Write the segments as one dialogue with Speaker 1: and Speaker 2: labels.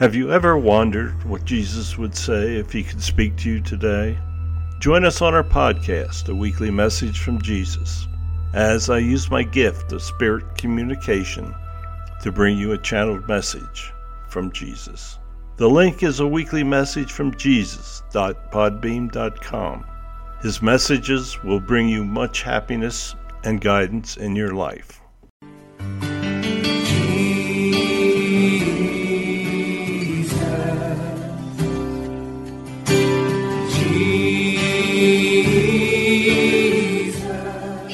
Speaker 1: Have you ever wondered what Jesus would say if he could speak to you today? Join us on our podcast, A Weekly Message from Jesus, as I use my gift of spirit communication to bring you a channeled message from Jesus. The link is a weekly message from Jesus.podbean.com. His messages will bring you much happiness and guidance in your life.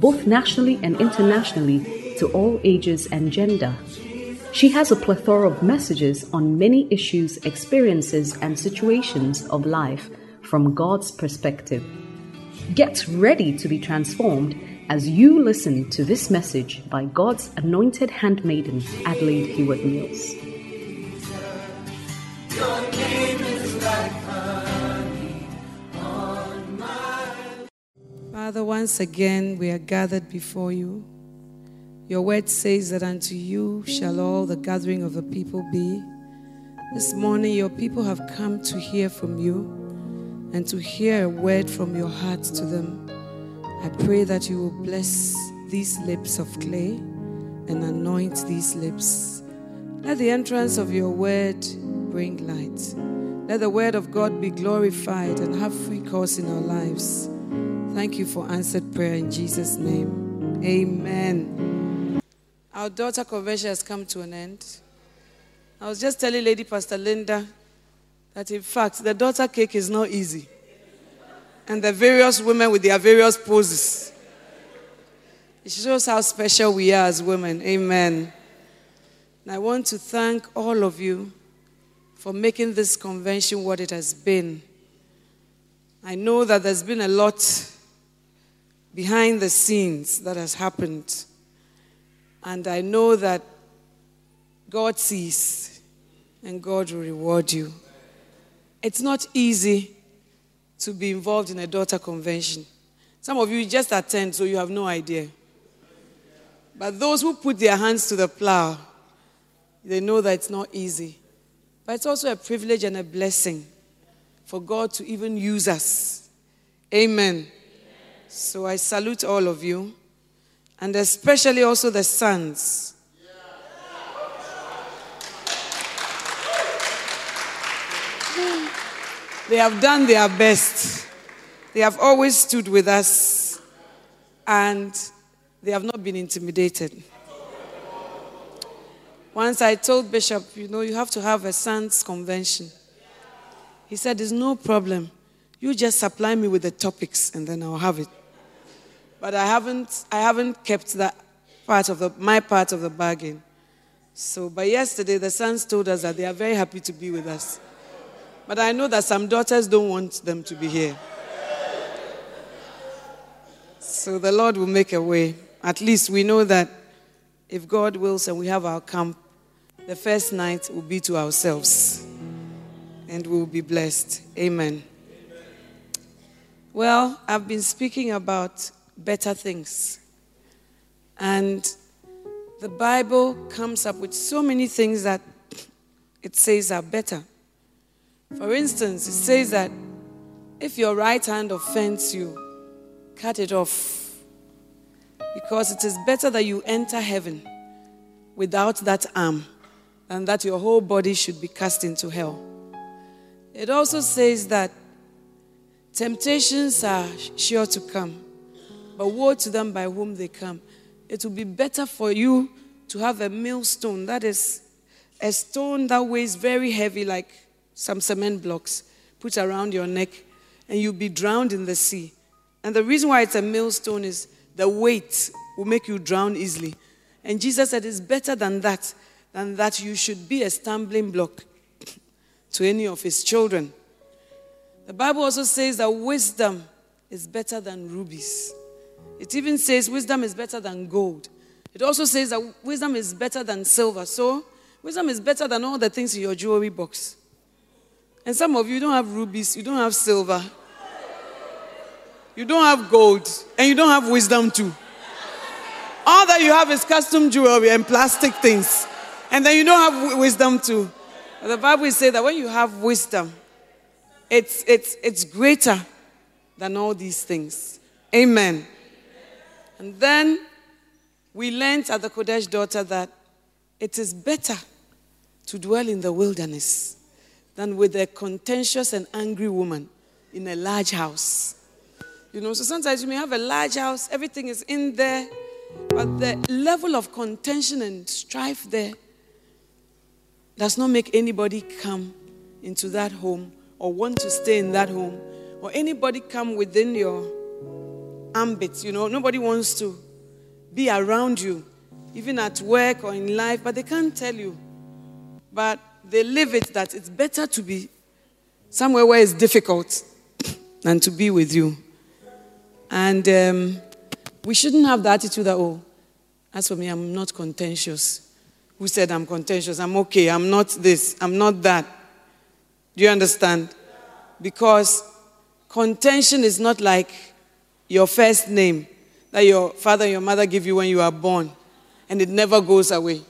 Speaker 2: both nationally and internationally, to all ages and gender. She has a plethora of messages on many issues, experiences, and situations of life from God's perspective. Get ready to be transformed as you listen to this message by God's anointed handmaiden, Adelaide Heward Mills.
Speaker 3: Father, once again we are gathered before you. Your word says that unto you shall all the gathering of the people be. This morning, your people have come to hear from you and to hear a word from your heart to them. I pray that you will bless these lips of clay and anoint these lips. Let the entrance of your word bring light. Let the word of God be glorified and have free course in our lives. Thank you for answered prayer in Jesus' name. Amen. Our daughter convention has come to an end. I was just telling Lady Pastor Linda that, in fact, the daughter cake is not easy. And the various women with their various poses. It shows how special we are as women. Amen. And I want to thank all of you for making this convention what it has been. I know that there's been a lot behind the scenes that has happened. And I know that God sees and God will reward you. It's not easy to be involved in a daughter convention. Some of you just attend, so you have no idea. But those who put their hands to the plow, they know that it's not easy. But it's also a privilege and a blessing for God to even use us. Amen. So I salute all of you, and especially also the sons. They have done their best. They have always stood with us, and they have not been intimidated. Once I told Bishop, you know, you have to have a sons convention. He said, There's no problem. You just supply me with the topics and then I'll have it. But I haven't, I haven't kept that part of the, my part of the bargain. So, but yesterday the sons told us that they are very happy to be with us. But I know that some daughters don't want them to be here. So the Lord will make a way. At least we know that if God wills and we have our camp, the first night will be to ourselves. And we will be blessed. Amen. Well, I've been speaking about better things. And the Bible comes up with so many things that it says are better. For instance, it says that if your right hand offends you, cut it off. Because it is better that you enter heaven without that arm than that your whole body should be cast into hell. It also says that temptations are sure to come but woe to them by whom they come. It will be better for you to have a millstone, that is, a stone that weighs very heavy, like some cement blocks, put around your neck, and you'll be drowned in the sea. And the reason why it's a millstone is the weight will make you drown easily. And Jesus said it's better than that, than that you should be a stumbling block to any of his children. The Bible also says that wisdom is better than rubies. It even says wisdom is better than gold. It also says that wisdom is better than silver. So, wisdom is better than all the things in your jewelry box. And some of you don't have rubies, you don't have silver, you don't have gold, and you don't have wisdom too. All that you have is custom jewelry and plastic things. And then you don't have wisdom too. But the Bible says that when you have wisdom, it's, it's, it's greater than all these things. Amen. And then we learned at the Kodesh daughter that it is better to dwell in the wilderness than with a contentious and angry woman in a large house. You know, so sometimes you may have a large house, everything is in there, but the level of contention and strife there does not make anybody come into that home or want to stay in that home or anybody come within your ambit. You know, nobody wants to be around you, even at work or in life, but they can't tell you. But they live it that it's better to be somewhere where it's difficult than to be with you. And um, we shouldn't have the attitude that, oh, as for me, I'm not contentious. Who said I'm contentious? I'm okay. I'm not this. I'm not that. Do you understand? Because contention is not like your first name that your father and your mother give you when you are born, and it never goes away.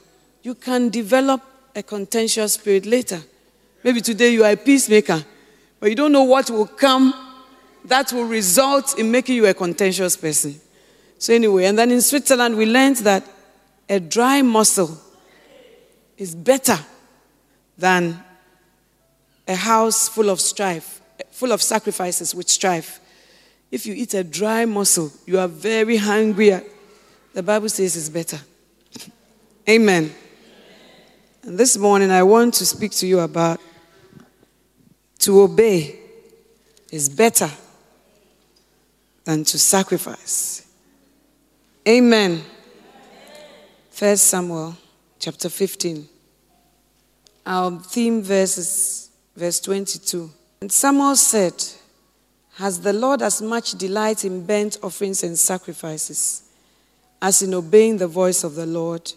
Speaker 3: You can develop a contentious spirit later. Maybe today you are a peacemaker, but you don't know what will come that will result in making you a contentious person. So, anyway, and then in Switzerland, we learned that a dry muscle is better than a house full of strife, full of sacrifices with strife. If you eat a dry muscle, you are very hungry. The Bible says it's better. Amen. And this morning, I want to speak to you about to obey is better than to sacrifice. Amen. First Samuel chapter 15. Our theme verse is verse 22. And Samuel said, Has the Lord as much delight in burnt offerings and sacrifices as in obeying the voice of the Lord?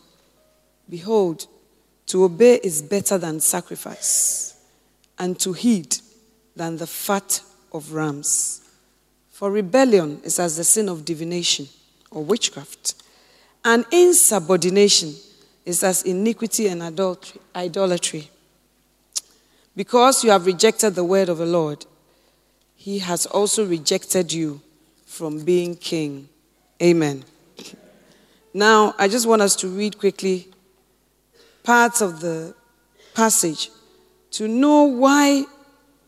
Speaker 3: Behold, to obey is better than sacrifice, and to heed than the fat of rams. For rebellion is as the sin of divination or witchcraft, and insubordination is as iniquity and idolatry. Because you have rejected the word of the Lord, he has also rejected you from being king. Amen. Now, I just want us to read quickly parts of the passage to know why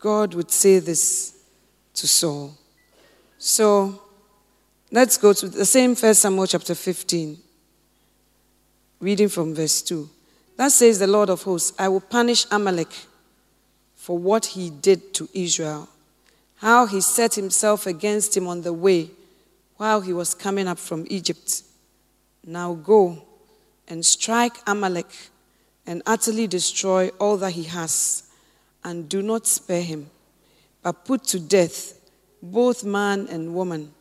Speaker 3: God would say this to Saul. So, let's go to the same First Samuel chapter 15, reading from verse 2. That says the Lord of hosts, I will punish Amalek for what he did to Israel, how he set himself against him on the way while he was coming up from Egypt. Now go and strike Amalek and utterly destroy all that he has, and do not spare him, but put to death both man and woman,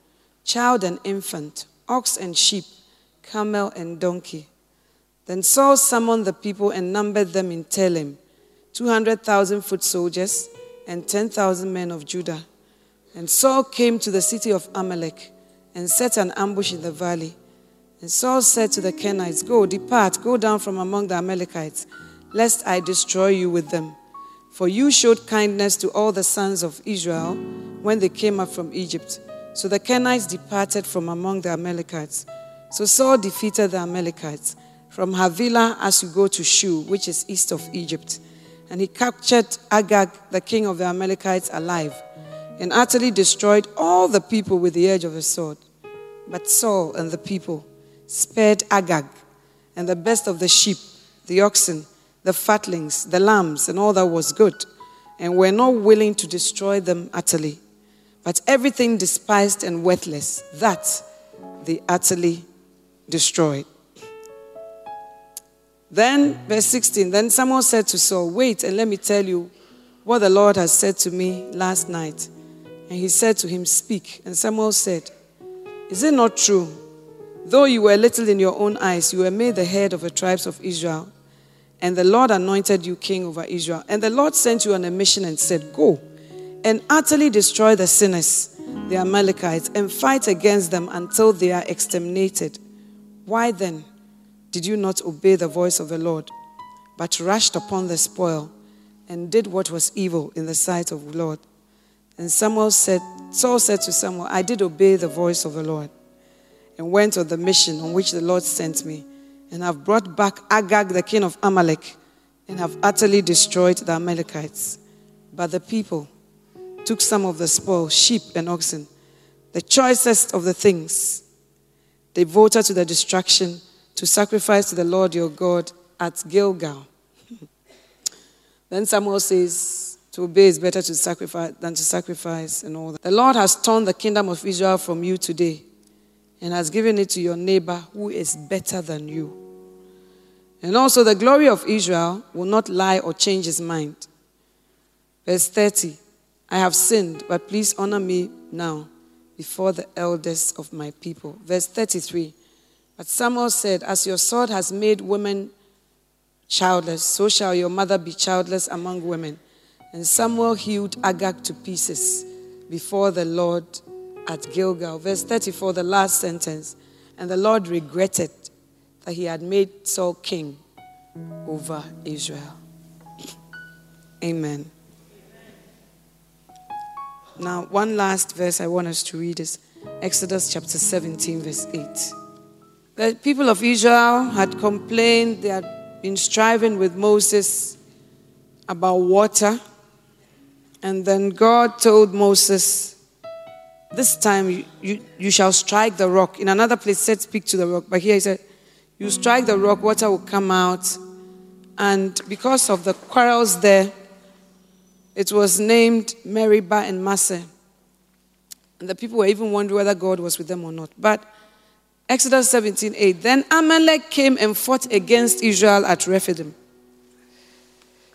Speaker 3: child and infant, ox and sheep, camel and donkey. Then Saul summoned the people and numbered them in Telaim, 200,000 foot soldiers and 10,000 men of Judah. And Saul came to the city of Amalek and set an ambush in the valley. And Saul said to the Kenites, Go, depart, go down from among the Amalekites, lest I destroy you with them. For you showed kindness to all the sons of Israel when they came up from Egypt. So the Kenites departed from among the Amalekites. So Saul defeated the Amalekites from Havilah as you go to Shur, which is east of Egypt. And he captured Agag, the king of the Amalekites, alive, and utterly destroyed all the people with the edge of a sword. But Saul and the people spared Agag and the best of the sheep, the oxen, the fatlings, the lambs, and all that was good, and were not willing to destroy them utterly. But everything despised and worthless, that they utterly destroyed. Then, verse 16, then Samuel said to Saul, Wait and let me tell you what the Lord has said to me last night. And he said to him, Speak. And Samuel said, Is it not true? Though you were little in your own eyes, you were made the head of the tribes of Israel. And the Lord anointed you king over Israel. And the Lord sent you on a mission and said, Go and utterly destroy the sinners, the Amalekites, and fight against them until they are exterminated. Why then did you not obey the voice of the Lord, but rushed upon the spoil and did what was evil in the sight of the Lord? And Samuel said, Saul said to Samuel, I did obey the voice of the Lord and went on the mission on which the Lord sent me, and have brought back Agag, the king of Amalek, and have utterly destroyed the Amalekites. But the people took some of the spoil, sheep and oxen, the choicest of the things, devoted to the destruction, to sacrifice to the Lord your God at Gilgal. then Samuel says, to obey is better to sacrifice than to sacrifice and all that. The Lord has torn the kingdom of Israel from you today and has given it to your neighbor who is better than you. And also, the glory of Israel will not lie or change his mind. Verse 30 I have sinned, but please honor me now before the elders of my people. Verse 33 But Samuel said, As your sword has made women childless, so shall your mother be childless among women. And Samuel hewed Agag to pieces before the Lord at Gilgal. Verse 34, the last sentence. And the Lord regretted that he had made Saul king over Israel. Amen. Now, one last verse I want us to read is Exodus chapter 17, verse 8. The people of Israel had complained, they had been striving with Moses about water. And then God told Moses, This time you, you, you shall strike the rock. In another place, said, Speak to the rock. But here he said, You strike the rock, water will come out. And because of the quarrels there, it was named Meribah and Massah. And the people were even wondering whether God was with them or not. But Exodus 17 8. Then Amalek came and fought against Israel at Rephidim.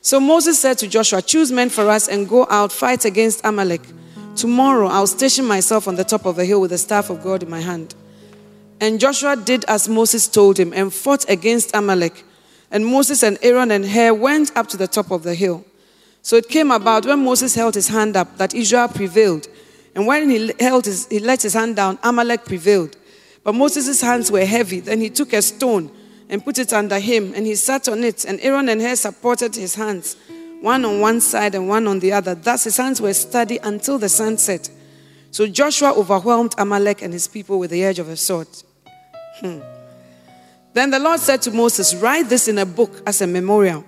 Speaker 3: So Moses said to Joshua, Choose men for us and go out, fight against Amalek. Tomorrow I'll station myself on the top of the hill with the staff of God in my hand. And Joshua did as Moses told him and fought against Amalek. And Moses and Aaron and Hur went up to the top of the hill. So it came about when Moses held his hand up that Israel prevailed. And when he, held his, he let his hand down, Amalek prevailed. But Moses' hands were heavy. Then he took a stone and put it under him, and he sat on it. And Aaron and Hur supported his hands, one on one side and one on the other. Thus his hands were steady until the sun set. So Joshua overwhelmed Amalek and his people with the edge of a sword. Hmm. Then the Lord said to Moses, Write this in a book as a memorial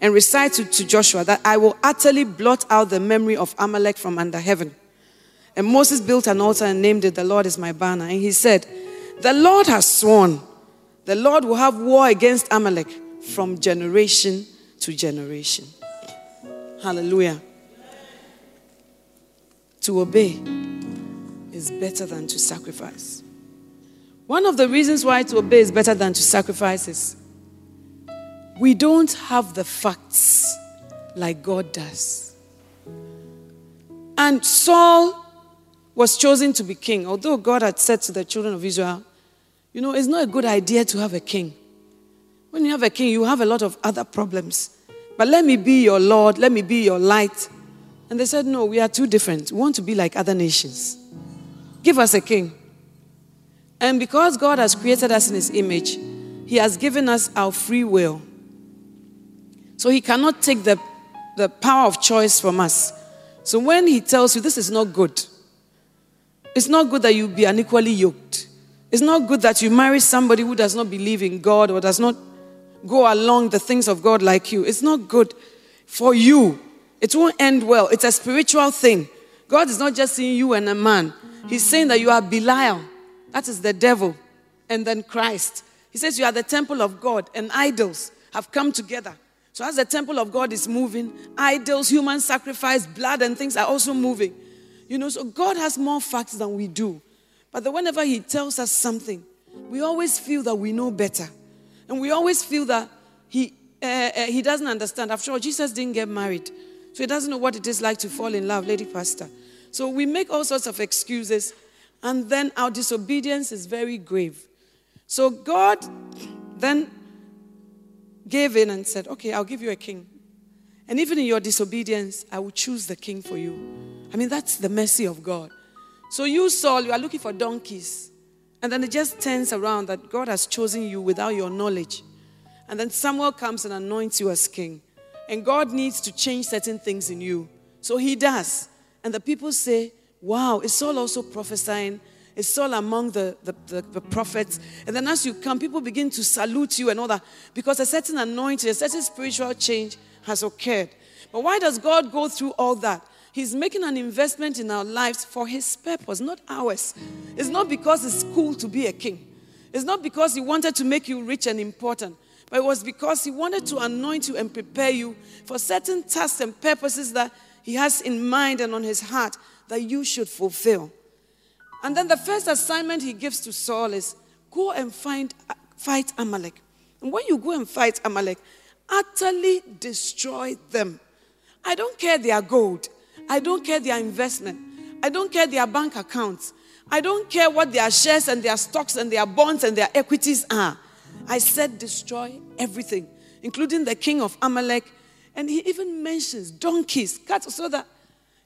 Speaker 3: and recite to, to Joshua that I will utterly blot out the memory of Amalek from under heaven. And Moses built an altar and named it, The Lord is my banner. And he said, The Lord has sworn, the Lord will have war against Amalek from generation to generation. Hallelujah. To obey is better than to sacrifice. One of the reasons why to obey is better than to sacrifice is we don't have the facts like God does. And Saul was chosen to be king, although God had said to the children of Israel, you know, it's not a good idea to have a king. When you have a king, you have a lot of other problems. But let me be your Lord, let me be your light. And they said, No, we are too different. We want to be like other nations. Give us a king. And because God has created us in his image, he has given us our free will. So he cannot take the, the power of choice from us. So when he tells you this is not good, it's not good that you be unequally yoked. It's not good that you marry somebody who does not believe in God or does not go along the things of God like you. It's not good for you. It won't end well. It's a spiritual thing. God is not just seeing you and a man, He's saying that you are Belial. That is the devil. And then Christ. He says you are the temple of God and idols have come together. So, as the temple of God is moving, idols, human sacrifice, blood, and things are also moving. You know, so God has more facts than we do. But whenever He tells us something, we always feel that we know better. And we always feel that He, uh, uh, he doesn't understand. After all, Jesus didn't get married. So he doesn't know what it is like to fall in love, Lady Pastor. So we make all sorts of excuses, and then our disobedience is very grave. So God then gave in and said, Okay, I'll give you a king. And even in your disobedience, I will choose the king for you. I mean, that's the mercy of God. So you, Saul, you are looking for donkeys. And then it just turns around that God has chosen you without your knowledge. And then Samuel comes and anoints you as king. And God needs to change certain things in you. So he does. And the people say, Wow, is Saul also prophesying? Is Saul among the, the, the, the, prophets? And then as you come, people begin to salute you and all that because a certain anointing, a certain spiritual change has occurred. But why does God go through all that? He's making an investment in our lives for His purpose, not ours. It's not because it's cool to be a king. It's not because He wanted to make you rich and important, but it was because He wanted to anoint you and prepare you for certain tasks and purposes that He has in mind and on His heart that you should fulfill. And then the first assignment He gives to Saul is go and find, fight Amalek. And when you go and fight Amalek, utterly destroy them. I don't care their gold. I don't care their investment. I don't care their bank accounts. I don't care what their shares and their stocks and their bonds and their equities are. I said destroy everything, including the king of Amalek. And he even mentions donkeys, cats, so that,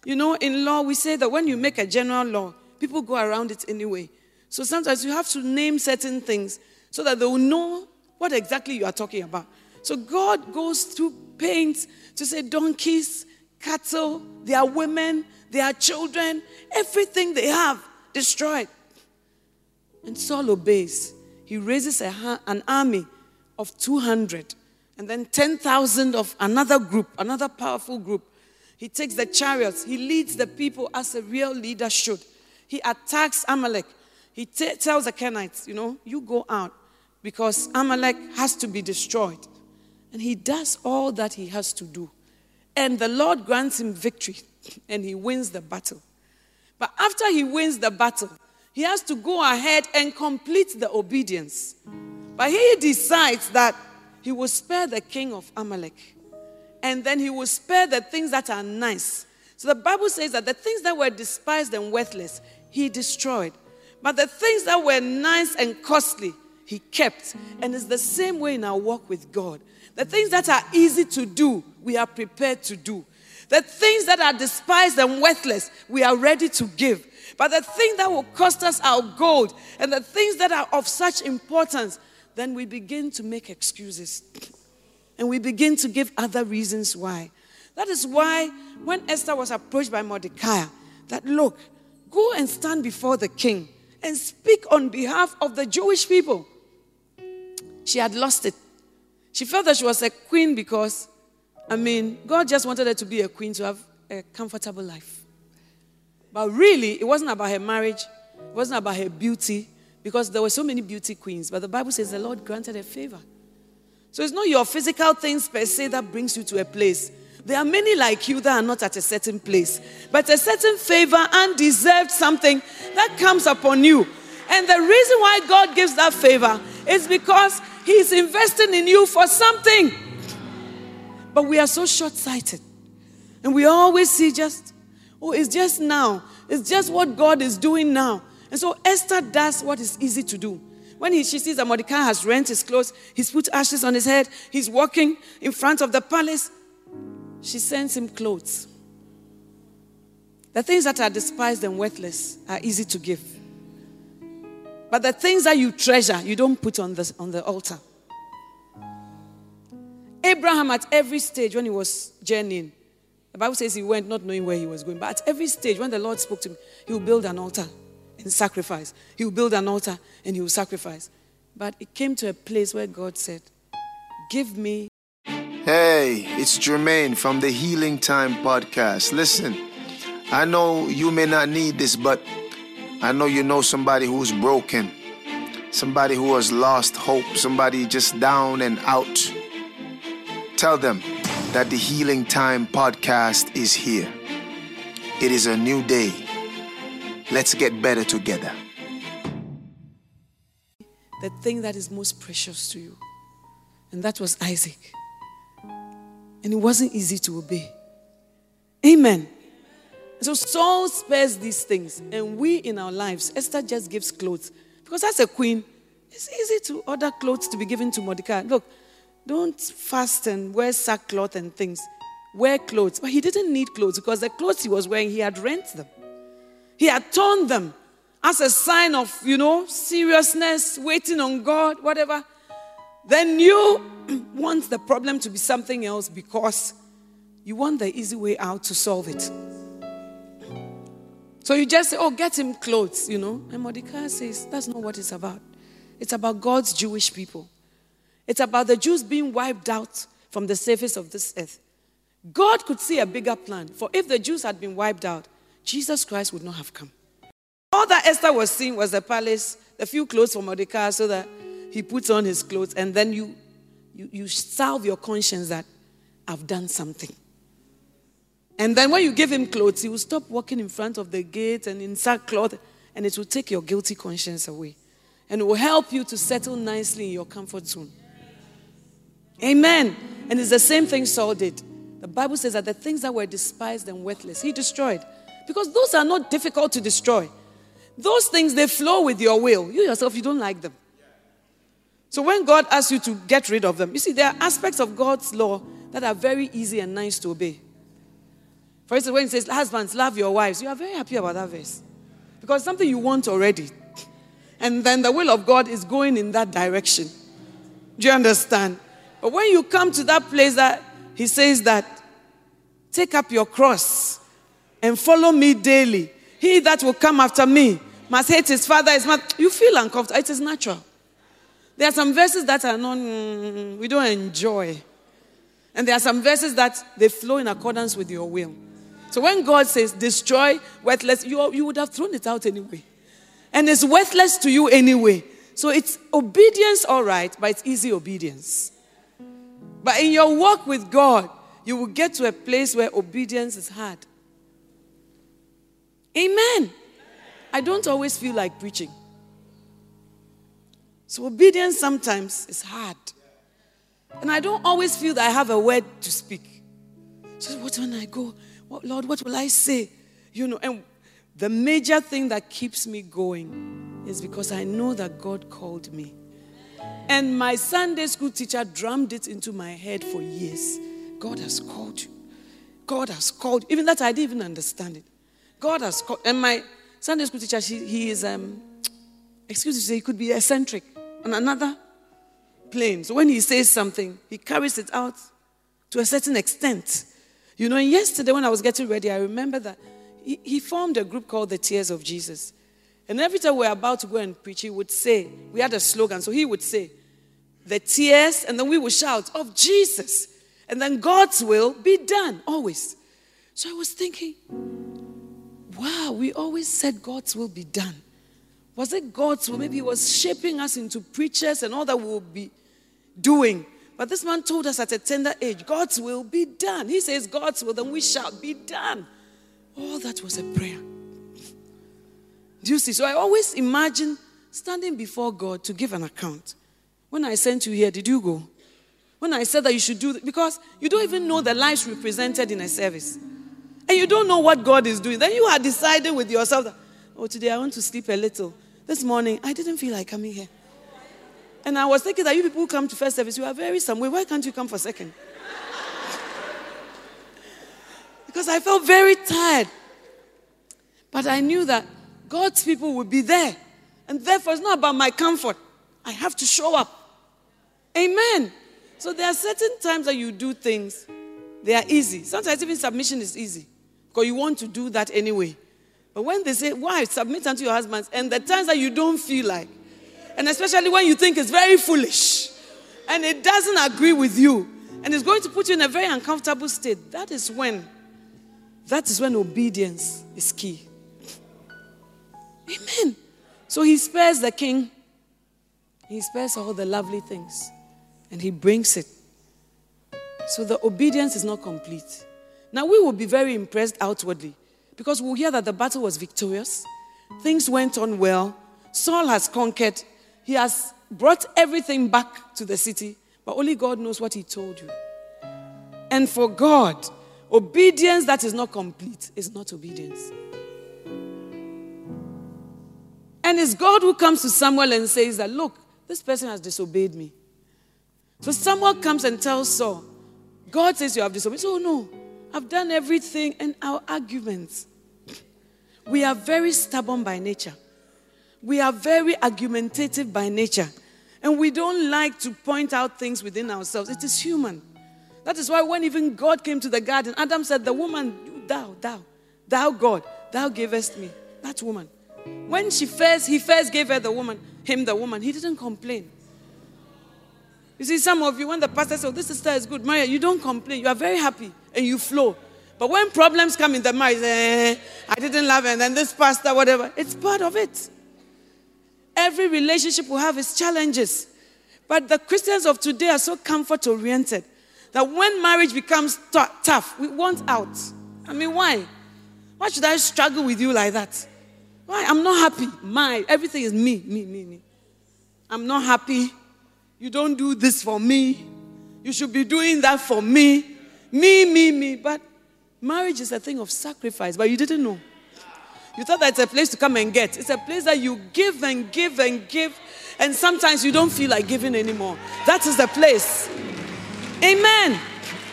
Speaker 3: you know, in law, we say that when you make a general law, people go around it anyway. So sometimes you have to name certain things so that they will know what exactly you are talking about. So God goes through pains to say donkeys, cattle, their women, their children, everything they have destroyed. And Saul obeys. He raises a, an army of 200 and then 10,000 of another group, another powerful group. He takes the chariots, he leads the people as a real leader should. He attacks Amalek. He t- tells the Kenites, you know, you go out because Amalek has to be destroyed. And he does all that he has to do. And the Lord grants him victory and he wins the battle. But after he wins the battle, he has to go ahead and complete the obedience. But he decides that he will spare the king of Amalek and then he will spare the things that are nice. So the Bible says that the things that were despised and worthless, he destroyed. But the things that were nice and costly, he kept. And it's the same way in our walk with God. The things that are easy to do, we are prepared to do. The things that are despised and worthless, we are ready to give. But the thing that will cost us our gold and the things that are of such importance, then we begin to make excuses. And we begin to give other reasons why. That is why when Esther was approached by Mordecai, that look, go and stand before the king and speak on behalf of the Jewish people. She had lost it. She felt that she was a queen because, I mean, God just wanted her to be a queen to have a comfortable life. But really, it wasn't about her marriage, it wasn't about her beauty, because there were so many beauty queens. But the Bible says the Lord granted a favor. So it's not your physical things per se that brings you to a place. There are many like you that are not at a certain place, but a certain favor, undeserved something that comes upon you. And the reason why God gives that favor is because He's investing in you for something. But we are so short sighted. And we always see just, oh, it's just now. It's just what God is doing now. And so Esther does what is easy to do. When he, she sees that Mordecai has rent his clothes, he's put ashes on his head, he's walking in front of the palace, she sends him clothes. The things that are despised and worthless are easy to give. But the things that you treasure, you don't put on the, on the altar. Abraham, at every stage when he was journeying, the Bible says he went not knowing where he was going. But at every stage, when the Lord spoke to him, he will build an altar and sacrifice. He will build an altar and he will sacrifice. But it came to a place where God said, Give me.
Speaker 4: Hey, it's Jermaine from the Healing Time podcast. Listen, I know you may not need this, but I know you know somebody who's broken, somebody who has lost hope, somebody just down and out. Tell them that the Healing Time podcast is here. It is a new day. Let's get better together.
Speaker 3: The thing that is most precious to you. And that was Isaac. And it wasn't easy to obey. Amen. So Saul spares these things, and we in our lives, Esther just gives clothes. Because as a queen, it's easy to order clothes to be given to Mordecai. Look, don't fast and wear sackcloth and things. Wear clothes. But he didn't need clothes because the clothes he was wearing, he had rent them. He had torn them as a sign of, you know, seriousness, waiting on God, whatever. Then you want the problem to be something else because you want the easy way out to solve it. So you just say, oh, get him clothes, you know. And Mordecai says, that's not what it's about. It's about God's Jewish people. It's about the Jews being wiped out from the surface of this earth. God could see a bigger plan. For if the Jews had been wiped out, Jesus Christ would not have come. All that Esther was seeing was the palace, the few clothes for Mordecai, so that he puts on his clothes, and then you, you, you salve your conscience that I've done something. And then when you give him clothes, he will stop walking in front of the gate and in sackcloth, and it will take your guilty conscience away. And it will help you to settle nicely in your comfort zone. Amen. And it's the same thing Saul did. The Bible says that the things that were despised and worthless, he destroyed. Because those are not difficult to destroy. Those things, they flow with your will. You yourself, you don't like them. So when God asks you to get rid of them, you see, there are aspects of God's law that are very easy and nice to obey. For instance, when it says, Husbands, love your wives, you are very happy about that verse. Because something you want already. And then the will of God is going in that direction. Do you understand? But when you come to that place that He says that, take up your cross and follow me daily. He that will come after me must hate his father, his mother. You feel uncomfortable. It is natural. There are some verses that are not, mm, we don't enjoy. And there are some verses that they flow in accordance with your will. So when God says destroy, worthless, you, you would have thrown it out anyway. And it's worthless to you anyway. So it's obedience, all right, but it's easy obedience. But in your walk with God, you will get to a place where obedience is hard. Amen. I don't always feel like preaching. So obedience sometimes is hard. And I don't always feel that I have a word to speak. So what when I go? What, Lord, what will I say? You know, and the major thing that keeps me going is because I know that God called me. And my Sunday school teacher drummed it into my head for years. God has called you. God has called. You. Even that I didn't even understand it. God has called. And my Sunday school teacher, she, he is, um, excuse me, he could be eccentric on another plane. So when he says something, he carries it out to a certain extent. You know, yesterday when I was getting ready, I remember that he, he formed a group called the Tears of Jesus. And every time we were about to go and preach, he would say, we had a slogan, so he would say, the tears, and then we would shout, of Jesus. And then God's will be done, always. So I was thinking, wow, we always said God's will be done. Was it God's will? Maybe He was shaping us into preachers and all that we'll be doing. But this man told us at a tender age, God's will be done. He says, God's will, then we shall be done. All that was a prayer. Do you see? So I always imagine standing before God to give an account. When I sent you here, did you go? When I said that you should do, because you don't even know the lives represented in a service and you don't know what God is doing, then you are deciding with yourself that, oh, today I want to sleep a little. This morning, I didn't feel like coming here. And I was thinking that you people who come to first service, you are very somewhere. Why can't you come for second? because I felt very tired. But I knew that God's people would be there. And therefore, it's not about my comfort. I have to show up. Amen. So there are certain times that you do things, they are easy. Sometimes even submission is easy because you want to do that anyway. But when they say, why submit unto your husbands, and the times that you don't feel like, and especially when you think it's very foolish and it doesn't agree with you and it's going to put you in a very uncomfortable state, that is when that is when obedience is key. Amen. So he spares the king, he spares all the lovely things, and he brings it. So the obedience is not complete. Now we will be very impressed outwardly because we'll hear that the battle was victorious, things went on well, Saul has conquered, he has brought everything back to the city, but only God knows what he told you. And for God, Obedience that is not complete is not obedience. And it's God who comes to Samuel and says that, look, this person has disobeyed me. So Samuel comes and tells Saul, God says you have disobeyed. So, oh, no, I've done everything. And our arguments, we are very stubborn by nature. We are very argumentative by nature. And we don't like to point out things within ourselves. It is human. That is why when even God came to the garden, Adam said, The woman, thou, thou, thou God, thou gavest me. That woman. When she first, he first gave her the woman, him the woman, he didn't complain. You see, some of you, when the pastor says, oh, this sister is good, Maria, you don't complain. You are very happy and you flow. But when problems come in the marriage, eh, I didn't love her, and then this pastor, whatever, it's part of it. Every relationship will have its challenges. But the Christians of today are so comfort oriented that when marriage becomes t- tough, we want out. I mean, why? Why should I struggle with you like that? Why? I'm not happy. My, everything is me, me, me, me. I'm not happy. You don't do this for me. You should be doing that for me. Me, me, me. But marriage is a thing of sacrifice, but you didn't know. You thought that it's a place to come and get. It's a place that you give and give and give, and sometimes you don't feel like giving anymore. That is the place. Amen.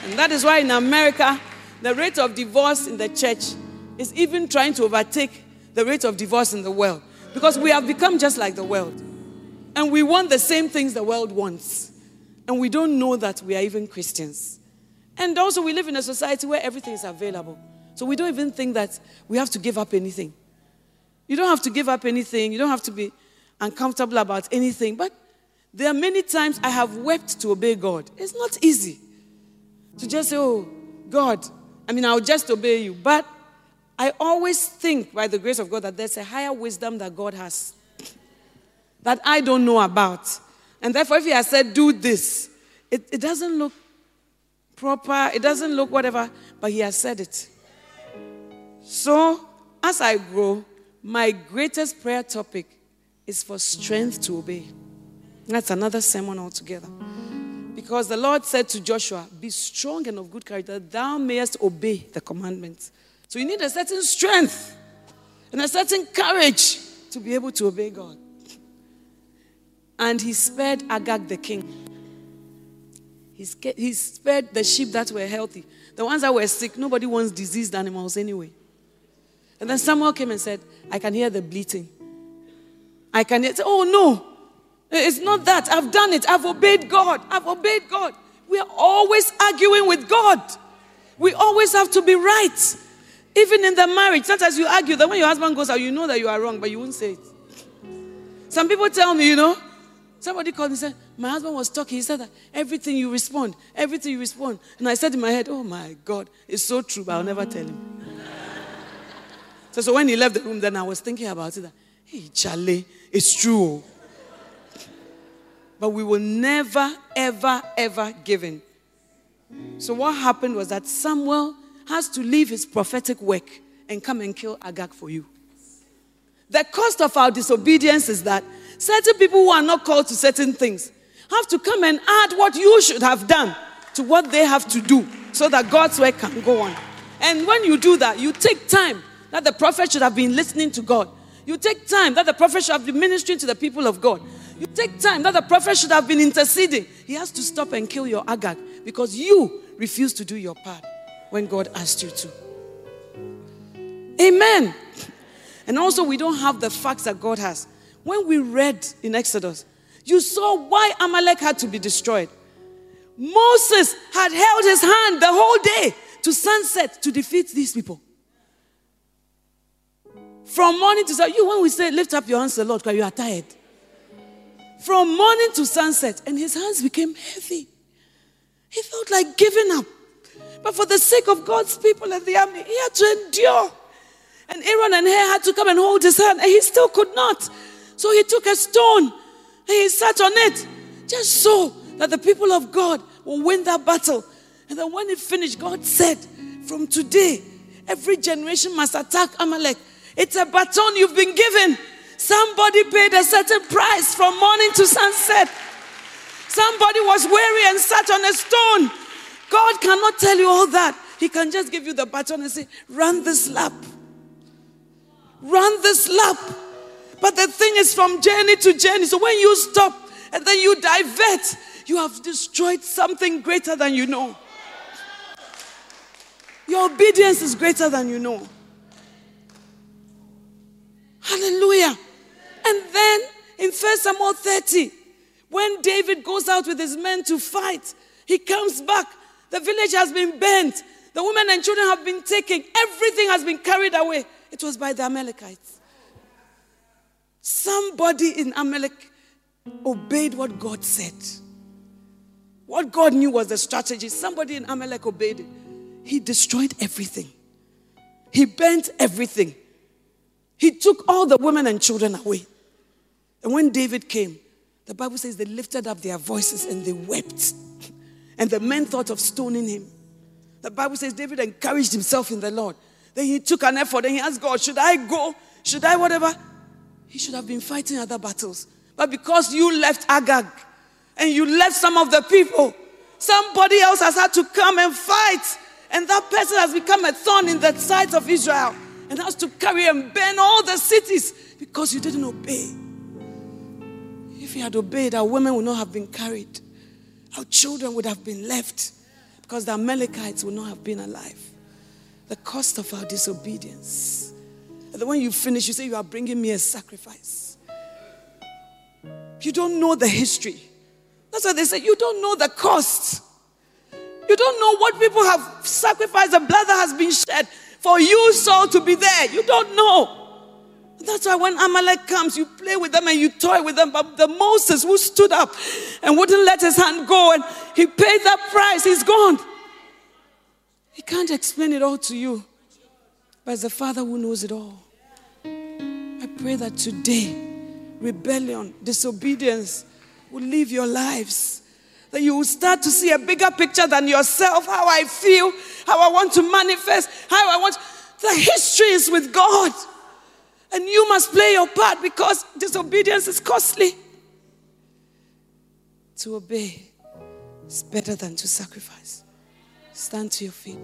Speaker 3: And that is why in America, the rate of divorce in the church is even trying to overtake the rate of divorce in the world because we have become just like the world. And we want the same things the world wants. And we don't know that we are even Christians. And also, we live in a society where everything is available. So we don't even think that we have to give up anything. You don't have to give up anything. You don't have to be uncomfortable about anything. But there are many times I have wept to obey God. It's not easy to just say, Oh, God, I mean, I'll just obey you. But I always think, by the grace of God, that there's a higher wisdom that God has that I don't know about. And therefore, if He has said, do this, it, it doesn't look proper, it doesn't look whatever, but He has said it. So, as I grow, my greatest prayer topic is for strength to obey. That's another sermon altogether. Because the Lord said to Joshua, Be strong and of good courage, that thou mayest obey the commandments. So you need a certain strength and a certain courage to be able to obey God. And he spared Agag the king. He spared the sheep that were healthy. The ones that were sick, nobody wants diseased animals anyway. And then Samuel came and said, I can hear the bleating. I can hear, oh no, it's not that. I've done it. I've obeyed God. I've obeyed God. We are always arguing with God. We always have to be right. Even in the marriage, sometimes you argue that when your husband goes out, you know that you are wrong, but you won't say it. Some people tell me, you know, Somebody called me and said, My husband was talking. He said that everything you respond, everything you respond. And I said in my head, Oh my God, it's so true, but I'll never tell him. So, so when he left the room, then I was thinking about it. Hey, Charlie, it's true. But we will never, ever, ever give in. So what happened was that Samuel has to leave his prophetic work and come and kill Agag for you. The cost of our disobedience is that certain people who are not called to certain things have to come and add what you should have done to what they have to do so that God's work can go on. And when you do that, you take time that the prophet should have been listening to God. You take time that the prophet should have been ministering to the people of God. You take time that the prophet should have been interceding. He has to stop and kill your Agag because you refuse to do your part when God asked you to. Amen. And also, we don't have the facts that God has. When we read in Exodus, you saw why Amalek had to be destroyed. Moses had held his hand the whole day to sunset to defeat these people. From morning to sunset, you when we say lift up your hands to the Lord because you are tired. From morning to sunset, and his hands became heavy. He felt like giving up. But for the sake of God's people and the army, he had to endure. And Aaron and Hur had to come and hold his hand, and he still could not. So he took a stone and he sat on it just so that the people of God will win that battle. And then when it finished, God said, From today, every generation must attack Amalek. It's a baton you've been given. Somebody paid a certain price from morning to sunset. Somebody was weary and sat on a stone. God cannot tell you all that. He can just give you the baton and say, run this lap. Run this lap. But the thing is from journey to journey. So when you stop and then you divert, you have destroyed something greater than you know. Your obedience is greater than you know. Hallelujah. And then in 1 Samuel 30, when David goes out with his men to fight, he comes back. The village has been burnt. The women and children have been taken. Everything has been carried away. It was by the Amalekites. Somebody in Amalek obeyed what God said. What God knew was the strategy. Somebody in Amalek obeyed. He destroyed everything, he burnt everything. He took all the women and children away. And when David came, the Bible says they lifted up their voices and they wept. And the men thought of stoning him. The Bible says David encouraged himself in the Lord. Then he took an effort and he asked God, Should I go? Should I whatever? He should have been fighting other battles. But because you left Agag and you left some of the people, somebody else has had to come and fight. And that person has become a thorn in the sight of Israel and has to carry and burn all the cities because you didn't obey. If you had obeyed, our women would not have been carried, our children would have been left because the Amalekites would not have been alive. The cost of our disobedience. And then when you finish, you say, You are bringing me a sacrifice. You don't know the history. That's why they say, You don't know the cost. You don't know what people have sacrificed, the blood that has been shed for you, Saul, to be there. You don't know. That's why when Amalek comes, you play with them and you toy with them. But the Moses who stood up and wouldn't let his hand go and he paid that price, he's gone. He can't explain it all to you. But it's the Father who knows it all. I pray that today, rebellion, disobedience will leave your lives that you will start to see a bigger picture than yourself, how I feel, how I want to manifest, how I want. The history is with God. And you must play your part because disobedience is costly. To obey is better than to sacrifice. Stand to your feet.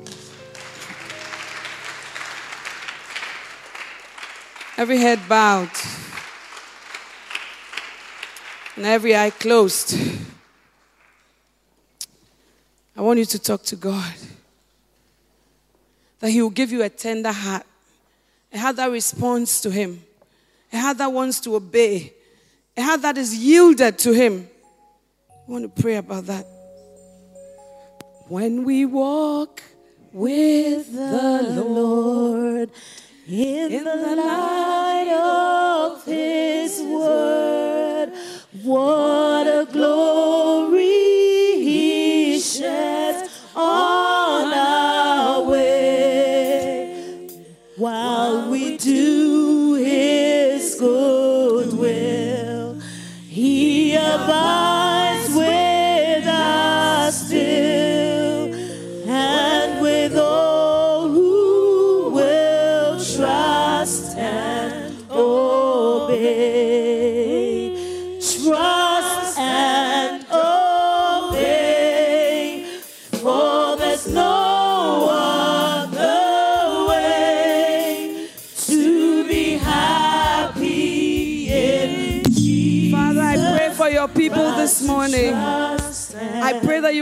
Speaker 3: Every head bowed and every eye closed. I want you to talk to God. That He will give you a tender heart, a heart that responds to Him, a heart that wants to obey, a heart that is yielded to Him. I want to pray about that. When we walk with the Lord in, the light of His word, what a glory while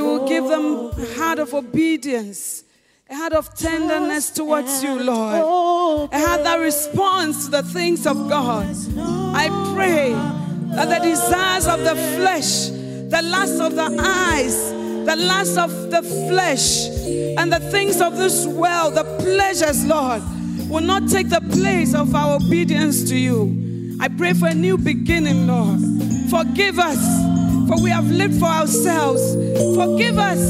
Speaker 3: will give them a heart of obedience, a heart of tenderness towards you, Lord, a heart that responds to the things of God. I pray that the desires of the flesh, the lust of the eyes, the lust of the flesh, and the things of this world, the pleasures, Lord, will not take the place of our obedience to you. I pray for a new beginning, Lord. Forgive us, for we have lived for ourselves. Forgive us,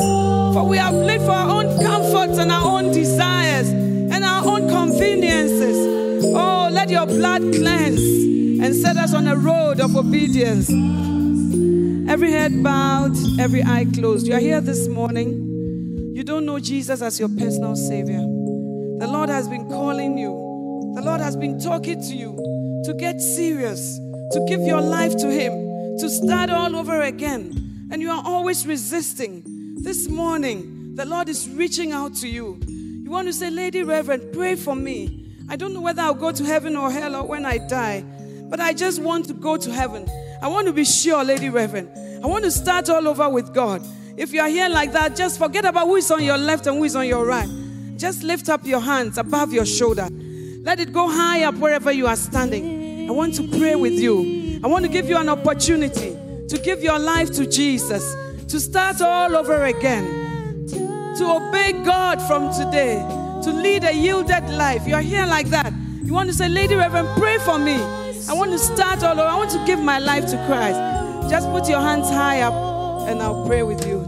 Speaker 3: for we have lived for our own comforts and our own desires and our own conveniences. Oh, let your blood cleanse and set us on a road of obedience. Every head bowed, every eye closed. You are here this morning. You don't know Jesus as your personal Savior. The Lord has been calling you, the Lord has been talking to you to get serious, to give your life to Him, to start all over again. And you are always resisting. This morning, the Lord is reaching out to you You want to say, Lady Reverend, pray for me. I don't know whether I'll go to heaven or hell or when I die, but I just want to go to heaven. I want to be sure, Lady Reverend. I want to start all over with God. If you are here like that, just forget about who is on your left and who is on your right. Just lift up your hands above your shoulder. Let it go high up wherever you are standing. I want to pray with you. I want to give you an opportunity to give your life to Jesus, to start all over again to obey God from today, to lead a yielded life. You're here like that. You want to say, Lady Reverend, pray for me. I want to start all over. I want to give my life to Christ. Just put your hands high up and I'll pray with you.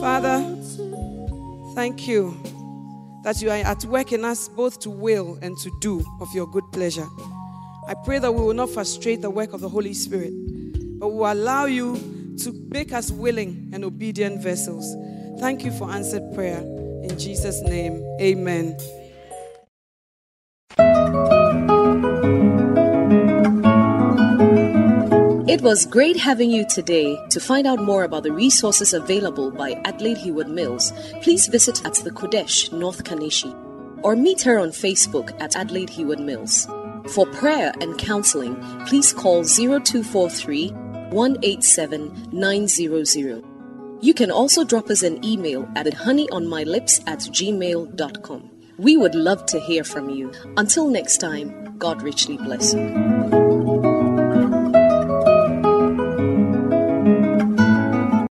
Speaker 3: Father, thank you that you are at work in us both to will and to do of your good pleasure. I pray that we will not frustrate the work of the Holy Spirit, but will allow you to make us willing and obedient vessels. Thank you for answered prayer. In Jesus' name, amen.
Speaker 2: It was great having you today. To find out more about the resources available by Adelaide Heward Mills, please visit at the Qodesh, North Kaneshie, or meet her on Facebook at Adelaide Heward Mills. For prayer and counseling, please call 0243 187 900. You can also drop us an email at honeyonmylips at gmail.com. We would love to hear from you. Until next time, God richly bless you.